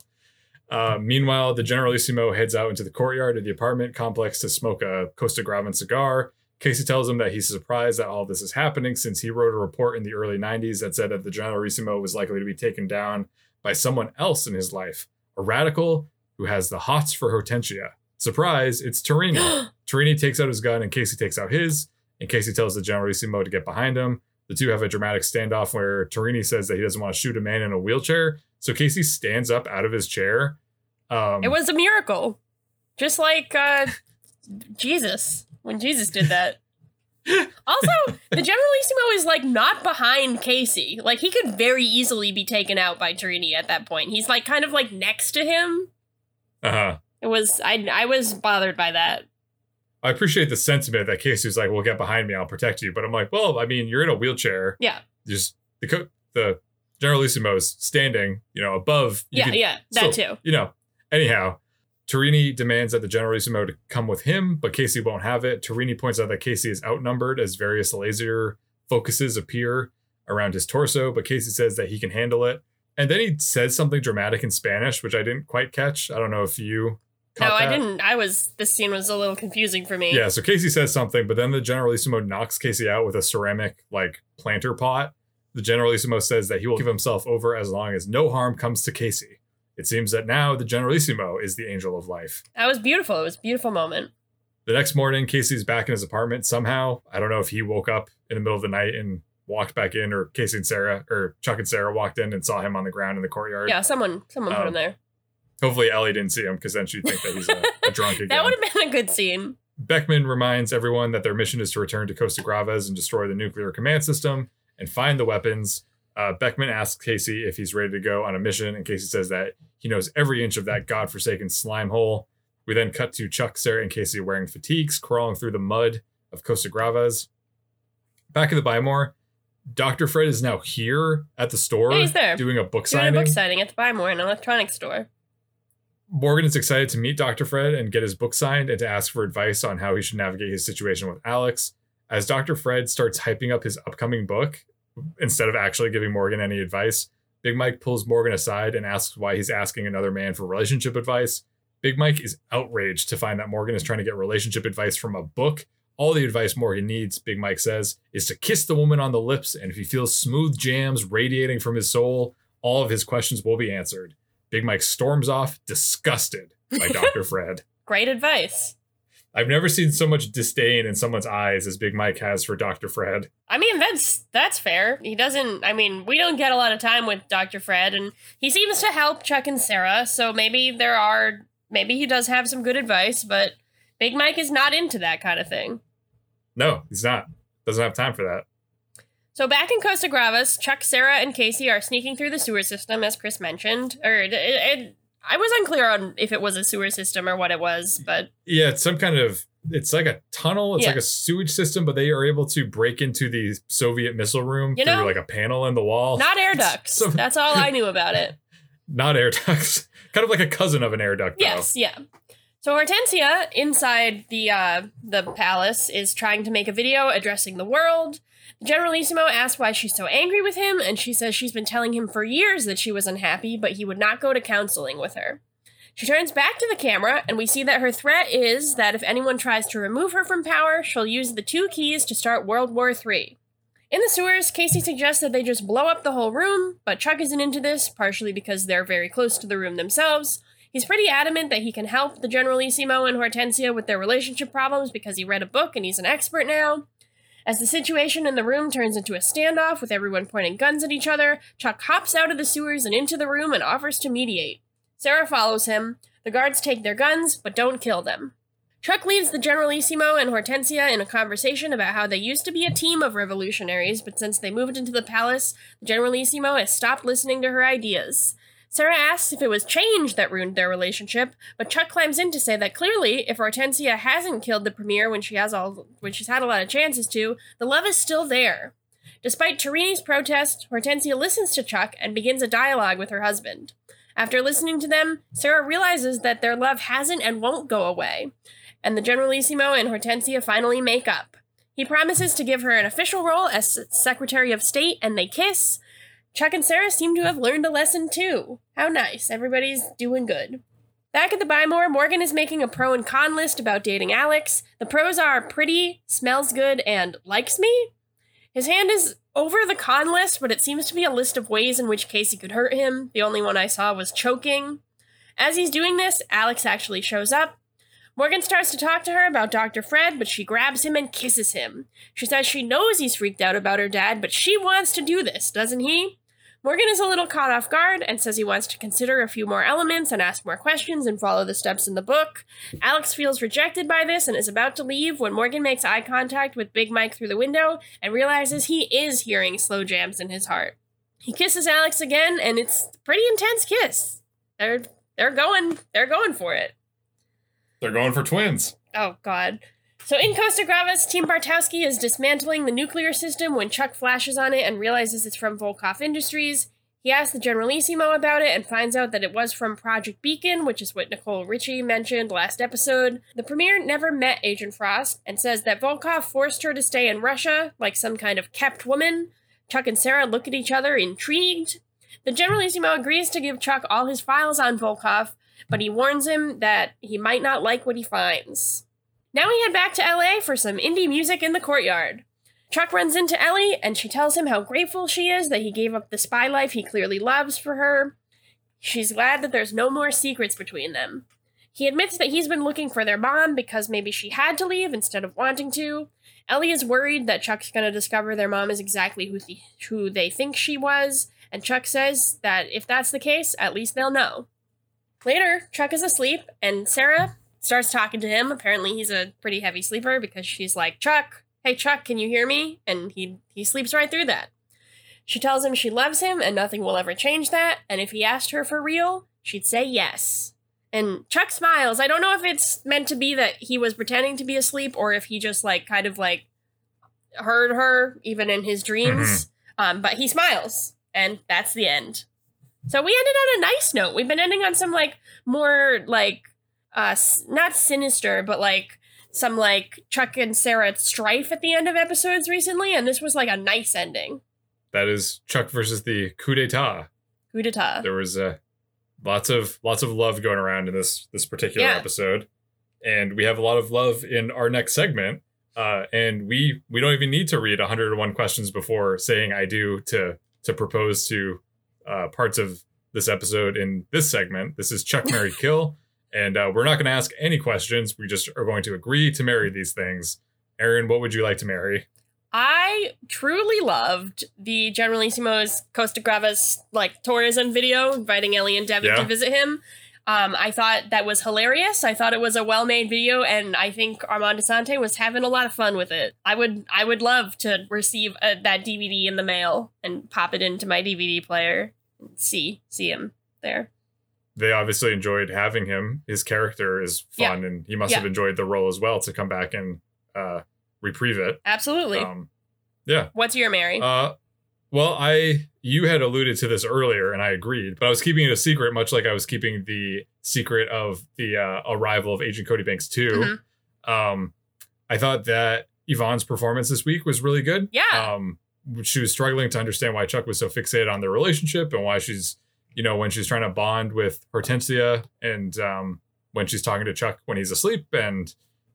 S2: Uh, meanwhile, the Generalissimo heads out into the courtyard of the apartment complex to smoke a Costa Gravan cigar. Casey tells him that he's surprised that all this is happening since he wrote a report in the early 90s that said that the Generalissimo was likely to be taken down by someone else in his life, a radical who has the hots for Hortensia. Surprise, it's Torini. Torini takes out his gun and Casey takes out his, and Casey tells the Generalissimo to get behind him. The two have a dramatic standoff where Torini says that he doesn't want to shoot a man in a wheelchair. So Casey stands up out of his chair. Um,
S1: It was a miracle. Just like uh Jesus when Jesus did that. Also, the Generalissimo is like not behind Casey. Like he could very easily be taken out by Torini at that point. He's like kind of like next to him.
S2: uh-huh.
S1: It was I I was bothered by that.
S2: I appreciate the sentiment that Casey was like, "Well, get behind me, I'll protect you." But I'm like, "Well, I mean, you're in a wheelchair.
S1: Yeah.
S2: Just the co- the Generalissimo's standing, you know, above. You
S1: Yeah,
S2: could-
S1: yeah, that
S2: so,
S1: too.
S2: You know. Anyhow, Torini demands that the Generalissimo to come with him, but Casey won't have it. Torini points out that Casey is outnumbered as various laser focuses appear around his torso, but Casey says that he can handle it. And then he says something dramatic in Spanish, which I didn't quite catch. I don't know if you.
S1: No, I
S2: that.
S1: didn't. I was. This scene was a little confusing for me.
S2: Yeah, so Casey says something, but then the Generalissimo knocks Casey out with a ceramic like planter pot The Generalissimo says that he will give himself over as long as no harm comes to Casey. It seems that now the Generalissimo is the angel of life.
S1: That was beautiful. It was a beautiful moment.
S2: The next morning, Casey's back in his apartment somehow. I don't know if he woke up in the middle of the night and walked back in, or Casey and Sarah, or Chuck and Sarah walked in and saw him on the ground in the courtyard.
S1: Yeah, someone someone put
S2: Um,
S1: him there.
S2: Hopefully, Ellie didn't see him because then she'd think that he's a, a drunk again.
S1: That would have been a good scene.
S2: Beckman reminds everyone that their mission is to return to Costa Gravas and destroy the nuclear command system and find the weapons. Uh, Beckman asks Casey if he's ready to go on a mission, and Casey says that he knows every inch of that godforsaken slime hole. We then cut to Chuck, Sarah, and Casey wearing fatigues, crawling through the mud of Costa Gravas. Back at the Buy More, Dr. Fred is now here at the store
S1: Yeah, he's there.
S2: doing a book
S1: Doing a
S2: signing.
S1: book signing at the Buy More, an electronics store.
S2: Morgan is excited to meet Dr. Fred and get his book signed and to ask for advice on how he should navigate his situation with Alex. As Dr. Fred starts hyping up his upcoming book, instead of actually giving Morgan any advice, Big Mike pulls Morgan aside and asks why he's asking another man for relationship advice. Big Mike is outraged to find that Morgan is trying to get relationship advice from a book. All the advice Morgan needs, Big Mike says, is to kiss the woman on the lips, and if he feels smooth jams radiating from his soul, all of his questions will be answered. Big Mike storms off, disgusted by Dr. Fred.
S1: Great advice.
S2: I've never seen so much disdain in someone's eyes as Big Mike has for Dr. Fred.
S1: I mean, that's that's fair. He doesn't. I mean, we don't get a lot of time with Dr. Fred, and he seems to help Chuck and Sarah. So maybe there are. Maybe he does have some good advice, but Big Mike is not into that kind of thing.
S2: No, he's not. Doesn't have time for that.
S1: So back in Costa Gravas, Chuck, Sarah, and Casey are sneaking through the sewer system, as Chris mentioned. Or it, it, I was unclear on if it was a sewer system or what it was, but
S2: Yeah, it's some kind of it's like a tunnel, it's
S1: Yeah.
S2: like a sewage system, but they are able to break into the Soviet missile room
S1: You
S2: through
S1: know,
S2: like a panel in the wall.
S1: not air ducts.
S2: so-
S1: That's all I knew about it.
S2: not air ducts. kind of like a cousin of an air duct, though.
S1: Yes, yeah. So Hortensia inside the uh, the palace is trying to make a video addressing the world. Generalissimo asks why she's so angry with him, and she says she's been telling him for years that she was unhappy, but he would not go to counseling with her. She turns back to the camera, and we see that her threat is that if anyone tries to remove her from power, she'll use the two keys to start World War III. In the sewers, Casey suggests that they just blow up the whole room, but Chuck isn't into this, partially because they're very close to the room themselves. He's pretty adamant that he can help the Generalissimo and Hortensia with their relationship problems because he read a book and he's an expert now. As the situation in the room turns into a standoff with everyone pointing guns at each other, Chuck hops out of the sewers and into the room and offers to mediate. Sarah follows him. The guards take their guns, but don't kill them. Chuck leads the Generalissimo and Hortensia in a conversation about how they used to be a team of revolutionaries, but since they moved into the palace, the Generalissimo has stopped listening to her ideas. Sarah asks if it was change that ruined their relationship, but Chuck climbs in to say that clearly, if Hortensia hasn't killed the premier when she has all when she's had a lot of chances to, the love is still there. Despite Torini's protest, Hortensia listens to Chuck and begins a dialogue with her husband. After listening to them, Sarah realizes that their love hasn't and won't go away, and the Generalissimo and Hortensia finally make up. He promises to give her an official role as Secretary of State, and they kiss. Chuck and Sarah seem to have learned a lesson too. How nice. Everybody's doing good. Back at the Buy More, Morgan is making a pro and con list about dating Alex. The pros are pretty, smells good, and likes me. His hand is over the con list, but it seems to be a list of ways in which Casey could hurt him. The only one I saw was choking. As he's doing this, Alex actually shows up. Morgan starts to talk to her about Dr. Fred, but she grabs him and kisses him. She says she knows he's freaked out about her dad, but she wants to do this, doesn't he? Morgan is a little caught off guard and says he wants to consider a few more elements and ask more questions and follow the steps in the book. Alex feels rejected by this and is about to leave when Morgan makes eye contact with Big Mike through the window and realizes he is hearing slow jams in his heart. He kisses Alex again and it's a pretty intense kiss. They're they're going they're going for it.
S2: They're going for twins.
S1: Oh, God. So in Costa Gravas, Team Bartowski is dismantling the nuclear system when Chuck flashes on it and realizes it's from Volkov Industries. He asks the Generalissimo about it and finds out that it was from Project Beacon, which is what Nicole Richie mentioned last episode. The Premier never met Agent Frost and says that Volkov forced her to stay in Russia like some kind of kept woman. Chuck and Sarah look at each other, intrigued. The Generalissimo agrees to give Chuck all his files on Volkov, but he warns him that he might not like what he finds. Now we head back to LA for some indie music in the courtyard. Chuck runs into Ellie and she tells him how grateful she is that he gave up the spy life he clearly loves for her. She's glad that there's no more secrets between them. He admits that he's been looking for their mom because maybe she had to leave instead of wanting to. Ellie is worried that Chuck's going to discover their mom is exactly who, the, who they think she was, and Chuck says that if that's the case, at least they'll know. Later, Chuck is asleep, and Sarah starts talking to him. Apparently, he's a pretty heavy sleeper because she's like, Chuck, hey, Chuck, can you hear me? And he, he sleeps right through that. She tells him she loves him and nothing will ever change that, and if he asked her for real, she'd say yes. And Chuck smiles. I don't know if it's meant to be that he was pretending to be asleep or if he just like kind of like heard her even in his dreams. Um, but he smiles, and that's the end. So we ended on a nice note. We've been ending on some like more like uh not sinister, but like some like Chuck and Sarah strife at the end of episodes recently, and this was like a nice ending.
S2: That is Chuck versus the coup d'état.
S1: Coup d'etat.
S2: There was uh, lots of lots of love going around in this this particular
S1: Yeah.
S2: episode, and we have a lot of love in our next segment. Uh, and we we don't even need to read 101 questions before saying I do to to propose to uh, parts of this episode in this segment. This is Chuck Mary Kill, and uh, we're not going to ask any questions. We just are going to agree to marry these things. Aaron, what would you like to marry?
S1: I truly loved the Generalissimo's Costa Gravas like tourism video inviting Ellie and Devon
S2: Yeah.
S1: to visit him. Um, I thought that was hilarious. I thought it was a well-made video, and I think Armand Assante was having a lot of fun with it. I would, I would love to receive uh that DVD in the mail and pop it into my DVD player and see, see him there.
S2: They obviously enjoyed having him. His character is
S1: Yeah.
S2: fun, and he must
S1: Yeah.
S2: have enjoyed the role as well to come back and uh, reprieve it.
S1: Absolutely.
S2: Um, yeah.
S1: What's your Mary?
S2: Uh, well, I you had alluded to this earlier, and I agreed, but I was keeping it a secret, much like I was keeping the secret of the uh, arrival of Agent Cody Banks 2
S1: Mhm.
S2: Um, I thought that Yvonne's performance this week was really good.
S1: Yeah.
S2: Um, she was struggling to understand why Chuck was so fixated on their relationship and why she's, you know, when she's trying to bond with Hortensia and um, when she's talking to Chuck when he's asleep. And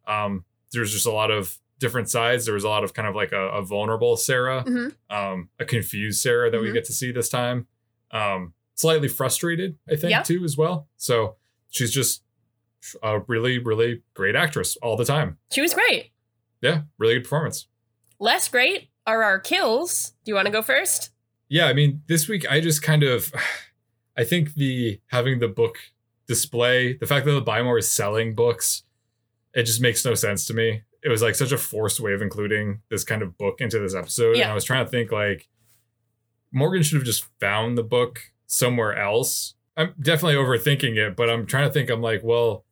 S2: um, there's just a lot of different sides. There was a lot of kind of like a, a vulnerable Sarah,
S1: Mhm.
S2: um, a confused Sarah that we
S1: Mhm.
S2: get to see this time. Um, slightly frustrated, I think,
S1: Yeah.
S2: too, as well. So she's just a really, really great actress all the time.
S1: she was great.
S2: Yeah, really good performance.
S1: Less great are our kills. Do you want to go first?
S2: Yeah, I mean, this week I just kind of, I think the having the book display, the fact that the Buy-More is selling books, it just makes no sense to me. It was like such a forced way of including this kind of book into this episode.
S1: Yeah.
S2: And I was trying to think like Morgan should have just found the book somewhere else. I'm definitely overthinking it, but I'm trying to think. I'm like, well,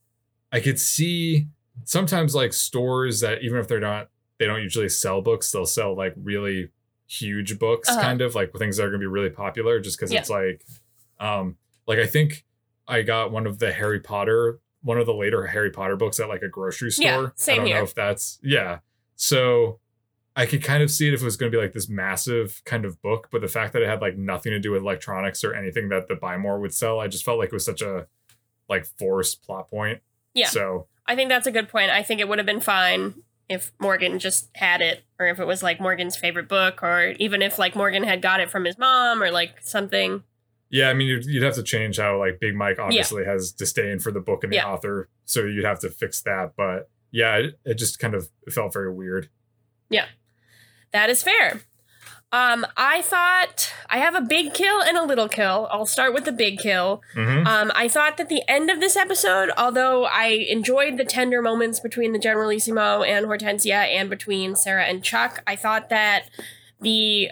S2: I could see sometimes like stores that even if they're not, they don't usually sell books, they'll sell like really huge books,
S1: Uh-huh.
S2: kind of like things that are going to be really popular just because
S1: Yeah.
S2: it's like, um, like I think I got one of the Harry Potter, one of the later Harry Potter books at like a grocery store.
S1: Yeah, same
S2: I don't
S1: here.
S2: know if that's, yeah. So I could kind of see it if it was going to be like this massive kind of book, but the fact that it had like nothing to do with electronics or anything that the Buy More would sell, I just felt like it was such a like forced plot point.
S1: Yeah.
S2: So
S1: I think that's a good point. I think it would have been fine if Morgan just had it, or if it was like Morgan's favorite book, or even if like Morgan had got it from his mom, or like something.
S2: Yeah, I mean, you'd, you'd have to change how like Big Mike obviously has disdain for the book and the
S1: Yeah.
S2: author, so you'd have to fix that. But yeah, it, it just kind of felt very weird.
S1: Yeah, that is fair. Um, I thought I have a big kill and a little kill. I'll start with the big kill.
S2: hmm
S1: Um, I thought that the end of this episode, although I enjoyed the tender moments between the Generalissimo and Hortensia and between Sarah and Chuck, I thought that the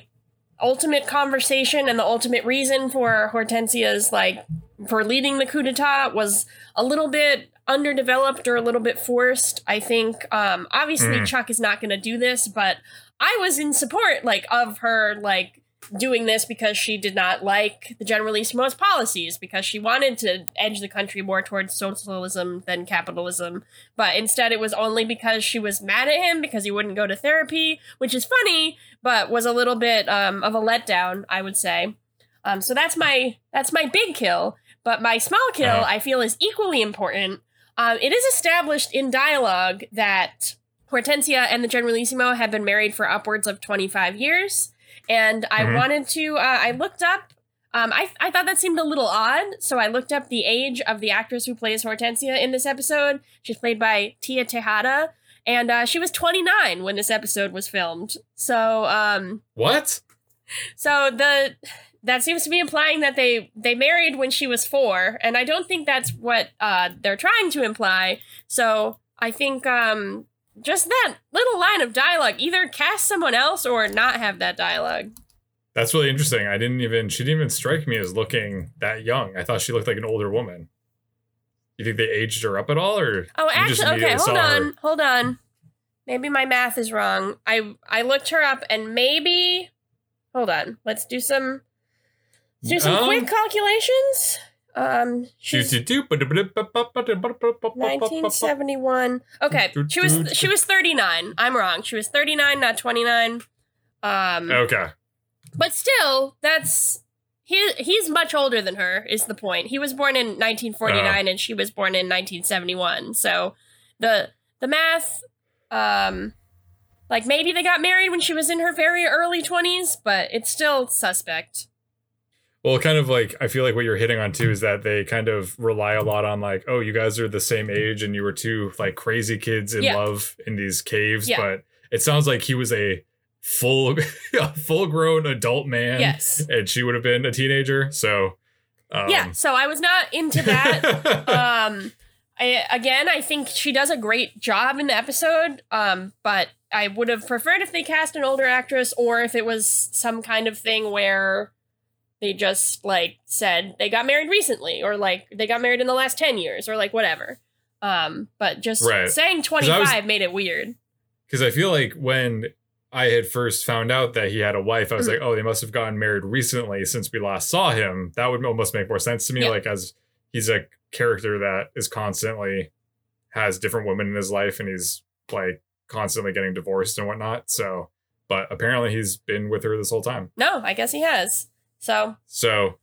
S1: ultimate conversation and the ultimate reason for Hortensia's like for leading the coup d'etat was a little bit underdeveloped or a little bit forced. I think um obviously
S2: Mhm.
S1: Chuck is not going to do this, but I was in support like of her like doing this because she did not like the Generalissimo's policies because she wanted to edge the country more towards socialism than capitalism. But instead, it was only because she was mad at him because he wouldn't go to therapy, which is funny, but was a little bit um, of a letdown, I would say. Um, so that's my that's my big kill. But my small kill,
S2: Uh-huh.
S1: I feel, is equally important. Um, it is established in dialogue that Hortensia and the Generalissimo have been married for upwards of 25 years. And I
S2: Mhm.
S1: wanted to, uh, I looked up, um, I, I thought that seemed a little odd. So I looked up the age of the actress who plays Hortensia in this episode. She's played by Tia Texada. And uh, she was 29 when this episode was filmed. So, um,
S2: What?
S1: so the that seems to be implying that they they married when she was four, and I don't think that's what uh, they're trying to imply. So I think um, just that little line of dialogue either cast someone else or not have that dialogue.
S2: That's really interesting. I didn't even she didn't even strike me as looking that young. I thought she looked like an older woman. You think they aged her up at all, or
S1: Oh, actually, okay, hold on,
S2: her.
S1: hold on. Maybe my math is wrong. I I looked her up, and maybe hold on. Let's do some let's do some
S2: Um,
S1: quick calculations. Um, she's- 1971. Okay, she was she was 39. I'm wrong. She was 39, not 29. Um,
S2: Okay.
S1: but still, that's he he's much older than her. Is the point? He was born in 1949 and she was born in 1971. So the the math, um, like maybe they got married when she was in her very early 20s, but it's still suspect.
S2: Well, kind of like I feel like what you're hitting on too is that they kind of rely a lot on like, oh, you guys are the same age and you were two like crazy kids in
S1: Yeah.
S2: love in these caves,
S1: Yeah.
S2: but it sounds like he was a full full grown adult man.
S1: Yes.
S2: And she would have been a teenager. So um,
S1: yeah. So I was not into that. um I, again i think she does a great job in the episode um but i would have preferred if they cast an older actress or if it was some kind of thing where they just like said they got married recently or like they got married in the last 10 years or like whatever um but just
S2: Right.
S1: saying 25
S2: was-
S1: made it weird
S2: because I feel like when I had first found out that he had a wife, I was
S1: Mhm.
S2: like, oh, they must have gotten married recently since we last saw him. That would almost make more sense to me.
S1: Yeah.
S2: Like as he's a character that is constantly has different women in his life, and he's like constantly getting divorced and whatnot. So, but apparently he's been with her this whole time.
S1: no i guess he has so
S2: So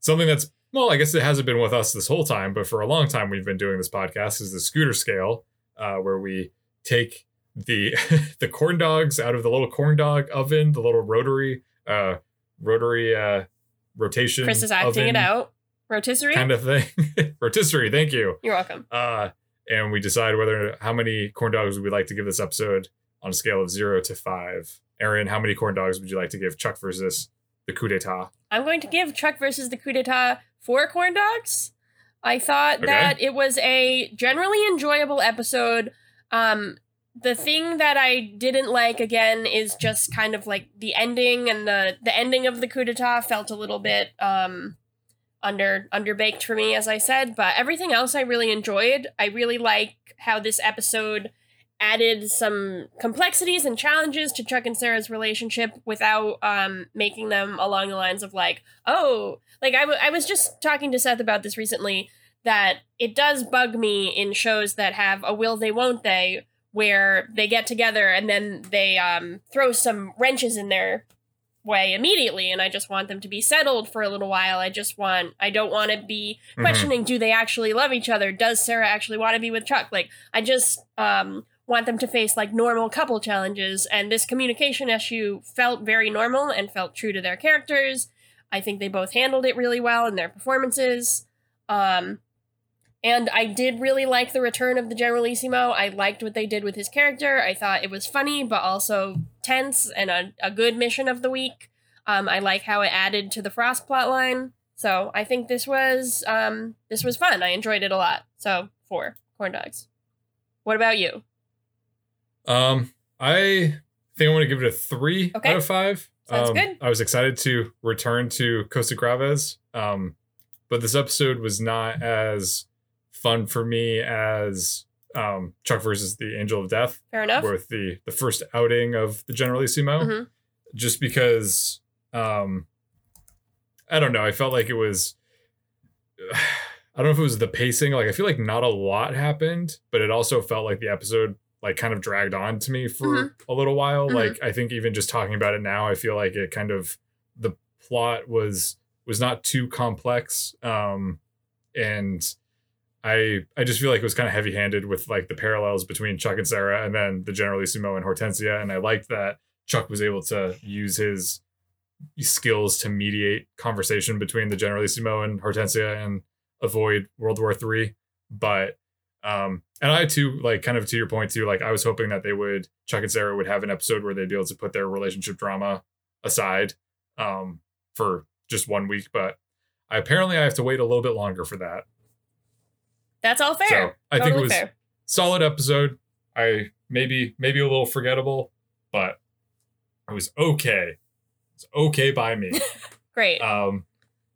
S2: something that's well, I guess it hasn't been with us this whole time, but for a long time we've been doing this podcast is the scooter scale, uh, where we take the the corn dogs out of the little corn dog oven, the little rotary uh rotary uh rotation
S1: chris is acting
S2: oven
S1: it out rotisserie
S2: kind of thing. rotisserie, thank you.
S1: you're welcome
S2: Uh and we decide whether how many corn dogs would we like to give this episode on a scale of zero to five. Aaron, how many corn dogs would you like to give Chuck versus the coup d'etat?
S1: I'm going to give Chuck versus the coup d'etat four corn dogs. I thought
S2: Okay.
S1: that it was a generally enjoyable episode. Um, the thing that I didn't like again is just kind of like the ending and the the ending of the coup d'etat felt a little bit um under underbaked for me, as I said. But everything else I really enjoyed. I really like how this episode added some complexities and challenges to Chuck and Sarah's relationship without um making them along the lines of like, oh, like I, w- I was just talking to Seth about this recently that it does bug me in shows that have a will they won't they where they get together and then they um throw some wrenches in their way immediately and I just want them to be settled for a little while. I just want I don't want to be
S2: Mhm.
S1: questioning do they actually love each other? Does Sarah actually want to be with Chuck? Like I just um want them to face like normal couple challenges and this communication issue felt very normal and felt true to their characters. I think they both handled it really well in their performances. Um and I did really like the return of the Generalissimo. I liked what they did with his character. I thought it was funny, but also tense and a, a good mission of the week. Um, I like how it added to the Frost plotline. So I think this was um, this was fun. I enjoyed it a lot. So four corn dogs. What about you?
S2: Um, I think I want to give it a three
S1: Okay.
S2: out of five.
S1: Sounds
S2: um,
S1: good.
S2: I was excited to return to Costa Gravas, um, but this episode was not as fun for me as um, Chuck versus the Angel of Death,
S1: Fair enough.
S2: with the the first outing of the Generalissimo,
S1: Mhm.
S2: just because um, I don't know. I felt like it was. I don't know if it was the pacing. Like I feel like not a lot happened, but it also felt like the episode like kind of dragged on to me for
S1: Mhm.
S2: a little while.
S1: Mhm.
S2: Like I think even just talking about it now, I feel like it kind of the plot was was not too complex. Um and I I just feel like it was kind of heavy handed with like the parallels between Chuck and Sarah, and then the Generalissimo and Hortensia, and I liked that Chuck was able to use his skills to mediate conversation between the Generalissimo and Hortensia and avoid World War Three. But um, and I too, like kind of to your point too, like I was hoping that they would Chuck and Sarah would have an episode where they'd be able to put their relationship drama aside um, for just one week, but I apparently I have to wait a little bit longer for that.
S1: That's all fair.
S2: So I
S1: totally
S2: think it was
S1: fair.
S2: solid episode. I maybe maybe a little forgettable, but it was okay. It's okay by me.
S1: Great.
S2: um,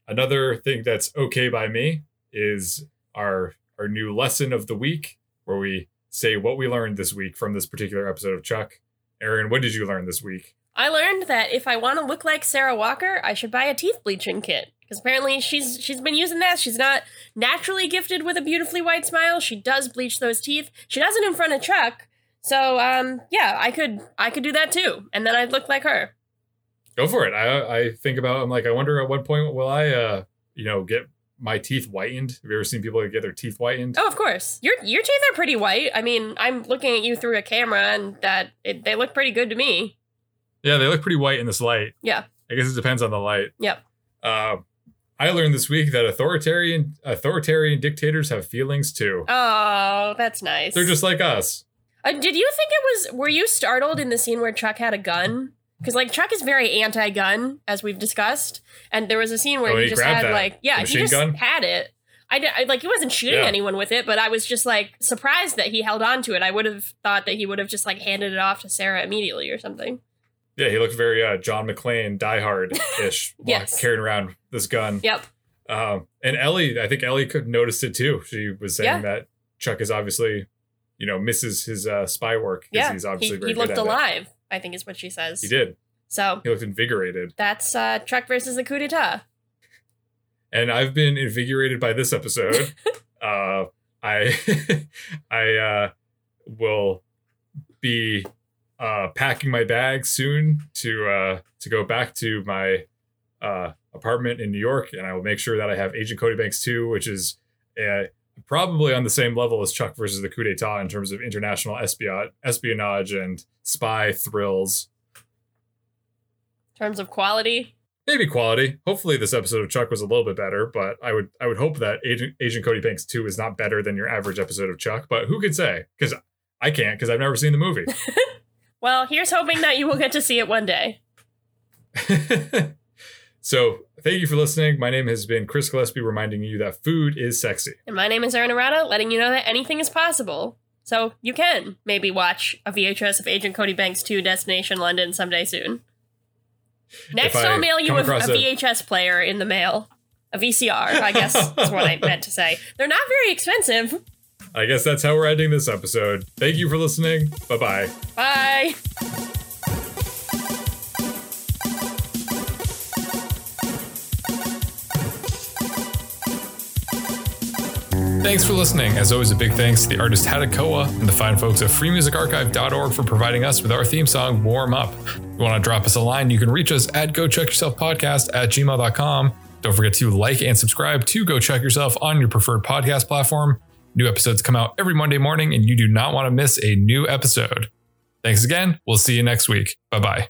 S2: another thing that's okay by me is our our new lesson of the week, where we say what we learned this week from this particular episode of Chuck. Aaron, what did you learn this week?
S1: I learned that if I want to look like Sarah Walker, I should buy a teeth bleaching kit. Because apparently she's she's been using that. She's not naturally gifted with a beautifully white smile. She does bleach those teeth. She does it in front of Chuck. So um yeah, I could I could do that too, and then I'd look like her.
S2: Go for it. I I think about. I'm like, I wonder at what point will I, uh, you know, get my teeth whitened. Have you ever seen people get their teeth whitened?
S1: Oh, of course. Your your teeth are pretty white. I mean, I'm looking at you through a camera, and that it, they look pretty good to me.
S2: Yeah, they look pretty white in this light.
S1: Yeah.
S2: I guess it depends on the light.
S1: Yep.
S2: Uh, I learned this week that authoritarian authoritarian dictators have feelings too.
S1: Oh, that's nice.
S2: They're just like us.
S1: Uh, did you think it was? Were you startled in the scene where Chuck had a gun? Because like Chuck is very anti-gun, as we've discussed, and there was a scene where
S2: Oh,
S1: he
S2: he
S1: just had
S2: that
S1: like, yeah, he just
S2: gun?
S1: had it. I, did, I like he wasn't shooting
S2: Yeah.
S1: anyone with it, but I was just like surprised that he held on to it. I would have thought that he would have just like handed it off to Sarah immediately or something.
S2: Yeah, he looked very uh, John McClane, Die Hard ish,
S1: Yes.
S2: carrying around this gun.
S1: Yep.
S2: Um, and Ellie, I think Ellie could noticed it too. She was saying
S1: Yeah.
S2: that Chuck is obviously, you know, misses his uh, spy work. 'cause
S1: Yeah.
S2: he's
S1: He,
S2: obviously very
S1: he
S2: good
S1: looked
S2: at it.
S1: I think is what she says.
S2: He did.
S1: So
S2: He looked invigorated.
S1: that's uh, Chuck versus the coup d'état.
S2: and I've been invigorated by this episode. uh, I I uh, will be uh, packing my bags soon to uh, to go back to my uh, apartment in New York, and I will make sure that I have Agent Cody Banks 2, which is uh, probably on the same level as Chuck versus the coup d'état in terms of international espionage, and spy thrills.
S1: In terms of quality,
S2: maybe quality. Hopefully, this episode of Chuck was a little bit better, but I would I would hope that Agent Agent Cody Banks two is not better than your average episode of Chuck. But who could say? Because I can't, because I've never seen the movie.
S1: well, here's hoping that you will get to see it one day.
S2: so thank you for listening. My name has been Chris Gillespie, reminding you that food is sexy.
S1: And my name is Erin Arata, letting you know that anything is possible. So you can maybe watch a VHS of Agent Cody Banks 2 Destination London someday soon. Next, I'll mail you a, a
S2: a-
S1: VHS player in the mail. A VCR, I guess is what I meant to say. They're not very expensive.
S2: I guess that's how we're ending this episode. Thank you for listening. Bye bye
S1: bye.
S2: Thanks for listening. As always, a big thanks to the artist Hadakoa and the fine folks at freemusicarchive.org for providing us with our theme song, Warm Up. If you want to drop us a line, you can reach us at go chuck yourself podcast at gmail.com. Don't forget to like and subscribe to Go Chuck Yourself on your preferred podcast platform. New episodes come out every Monday morning, and you do not want to miss a new episode. Thanks again. We'll see you next week. Bye bye.